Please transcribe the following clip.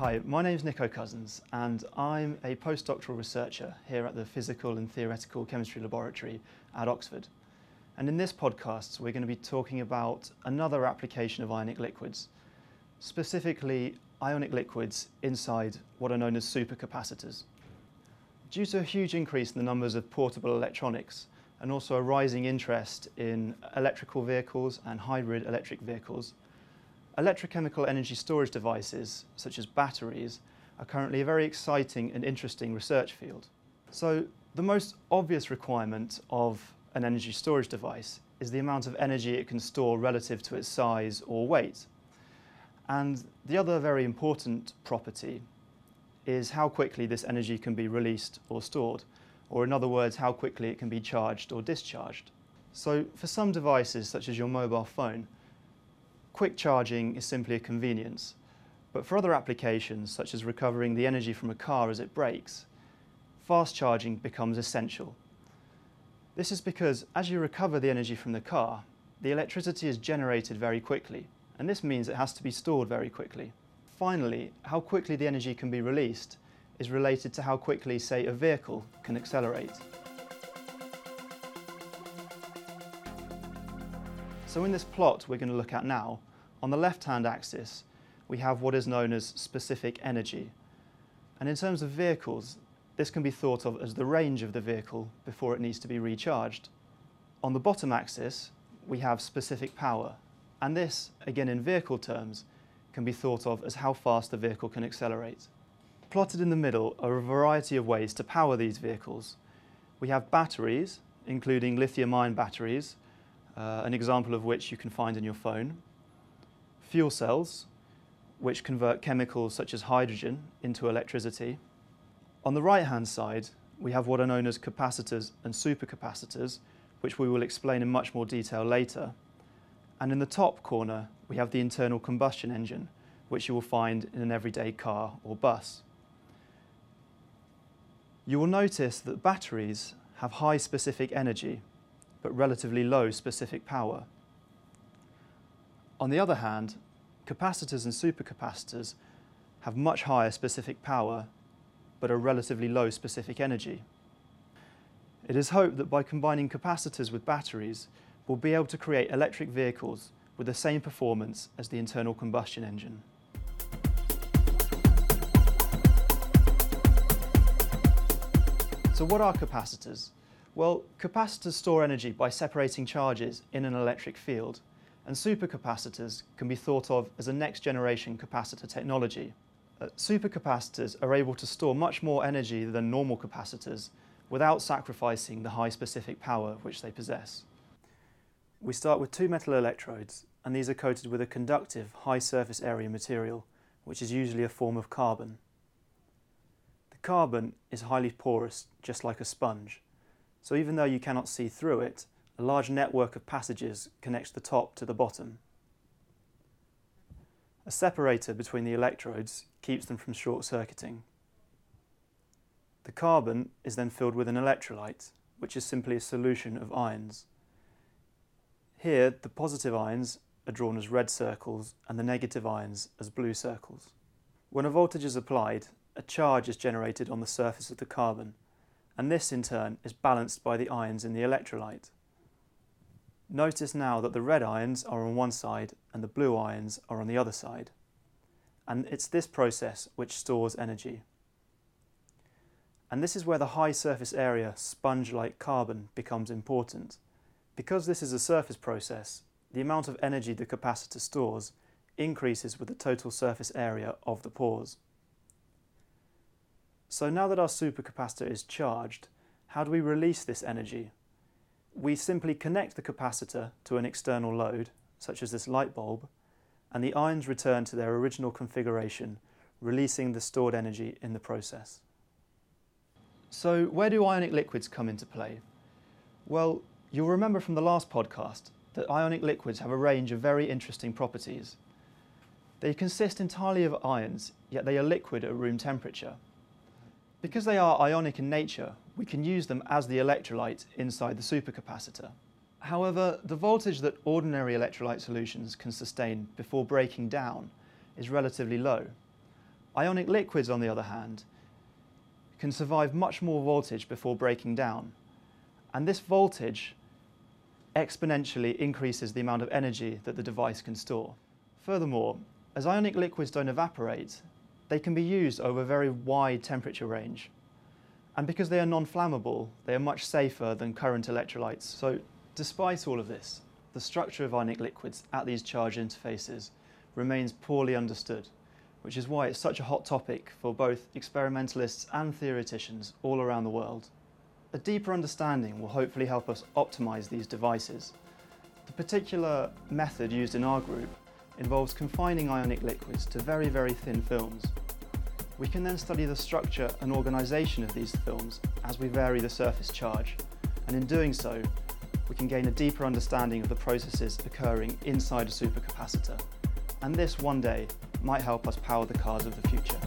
Hi, my name is Nico Cousins and I'm a postdoctoral researcher here at the Physical and Theoretical Chemistry Laboratory at Oxford. And in this podcast we're going to be talking about another application of ionic liquids, specifically ionic liquids inside what are known as supercapacitors. Due to a huge increase in the numbers of portable electronics and also a rising interest in electrical vehicles and hybrid electric vehicles, electrochemical energy storage devices, such as batteries, are currently a very exciting and interesting research field. So the most obvious requirement of an energy storage device is the amount of energy it can store relative to its size or weight. And the other very important property is how quickly this energy can be released or stored, or in other words, how quickly it can be charged or discharged. So for some devices, such as your mobile phone, quick charging is simply a convenience. But for other applications, such as recovering the energy from a car as it brakes, fast charging becomes essential. This is because as you recover the energy from the car, the electricity is generated very quickly, and this means it has to be stored very quickly. Finally, how quickly the energy can be released is related to how quickly, say, a vehicle can accelerate. So in this plot we're going to look at now, on the left-hand axis, we have what is known as specific energy. And in terms of vehicles, this can be thought of as the range of the vehicle before it needs to be recharged. On the bottom axis, we have specific power. And this, again in vehicle terms, can be thought of as how fast the vehicle can accelerate. Plotted in the middle are a variety of ways to power these vehicles. We have batteries, including lithium-ion batteries, uh, an example of which you can find in your phone fuel cells, which convert chemicals such as hydrogen into electricity. On the right-hand side, we have what are known as capacitors and supercapacitors, which we will explain in much more detail later. And in the top corner, we have the internal combustion engine, which you will find in an everyday car or bus. You will notice that batteries have high specific energy, but relatively low specific power. On the other hand, capacitors and supercapacitors have much higher specific power but a relatively low specific energy. It is hoped that by combining capacitors with batteries, we'll be able to create electric vehicles with the same performance as the internal combustion engine. So what are capacitors? Well, capacitors store energy by separating charges in an electric field and supercapacitors can be thought of as a next generation capacitor technology. Uh, supercapacitors are able to store much more energy than normal capacitors without sacrificing the high specific power which they possess. We start with two metal electrodes and these are coated with a conductive high surface area material which is usually a form of carbon. The carbon is highly porous just like a sponge so even though you cannot see through it a large network of passages connects the top to the bottom. A separator between the electrodes keeps them from short-circuiting. The carbon is then filled with an electrolyte, which is simply a solution of ions. Here, the positive ions are drawn as red circles and the negative ions as blue circles. When a voltage is applied, a charge is generated on the surface of the carbon, and this in turn is balanced by the ions in the electrolyte. Notice now that the red ions are on one side and the blue ions are on the other side. And it's this process which stores energy. And this is where the high surface area sponge-like carbon becomes important. Because this is a surface process, the amount of energy the capacitor stores increases with the total surface area of the pores. So now that our supercapacitor is charged, how do we release this energy? we simply connect the capacitor to an external load, such as this light bulb, and the ions return to their original configuration, releasing the stored energy in the process. So where do ionic liquids come into play? Well, you'll remember from the last podcast that ionic liquids have a range of very interesting properties. They consist entirely of ions, yet they are liquid at room temperature. Because they are ionic in nature, we can use them as the electrolyte inside the supercapacitor. However, the voltage that ordinary electrolyte solutions can sustain before breaking down is relatively low. Ionic liquids, on the other hand, can survive much more voltage before breaking down. And this voltage exponentially increases the amount of energy that the device can store. Furthermore, as ionic liquids don't evaporate, they can be used over a very wide temperature range. And because they are non-flammable, they are much safer than current electrolytes. So despite all of this, the structure of ionic liquids at these charge interfaces remains poorly understood, which is why it's such a hot topic for both experimentalists and theoreticians all around the world. A deeper understanding will hopefully help us optimize these devices. The particular method used in our group involves confining ionic liquids to very, very thin films. We can then study the structure and organisation of these films as we vary the surface charge, and in doing so, we can gain a deeper understanding of the processes occurring inside a supercapacitor. And this one day might help us power the cars of the future.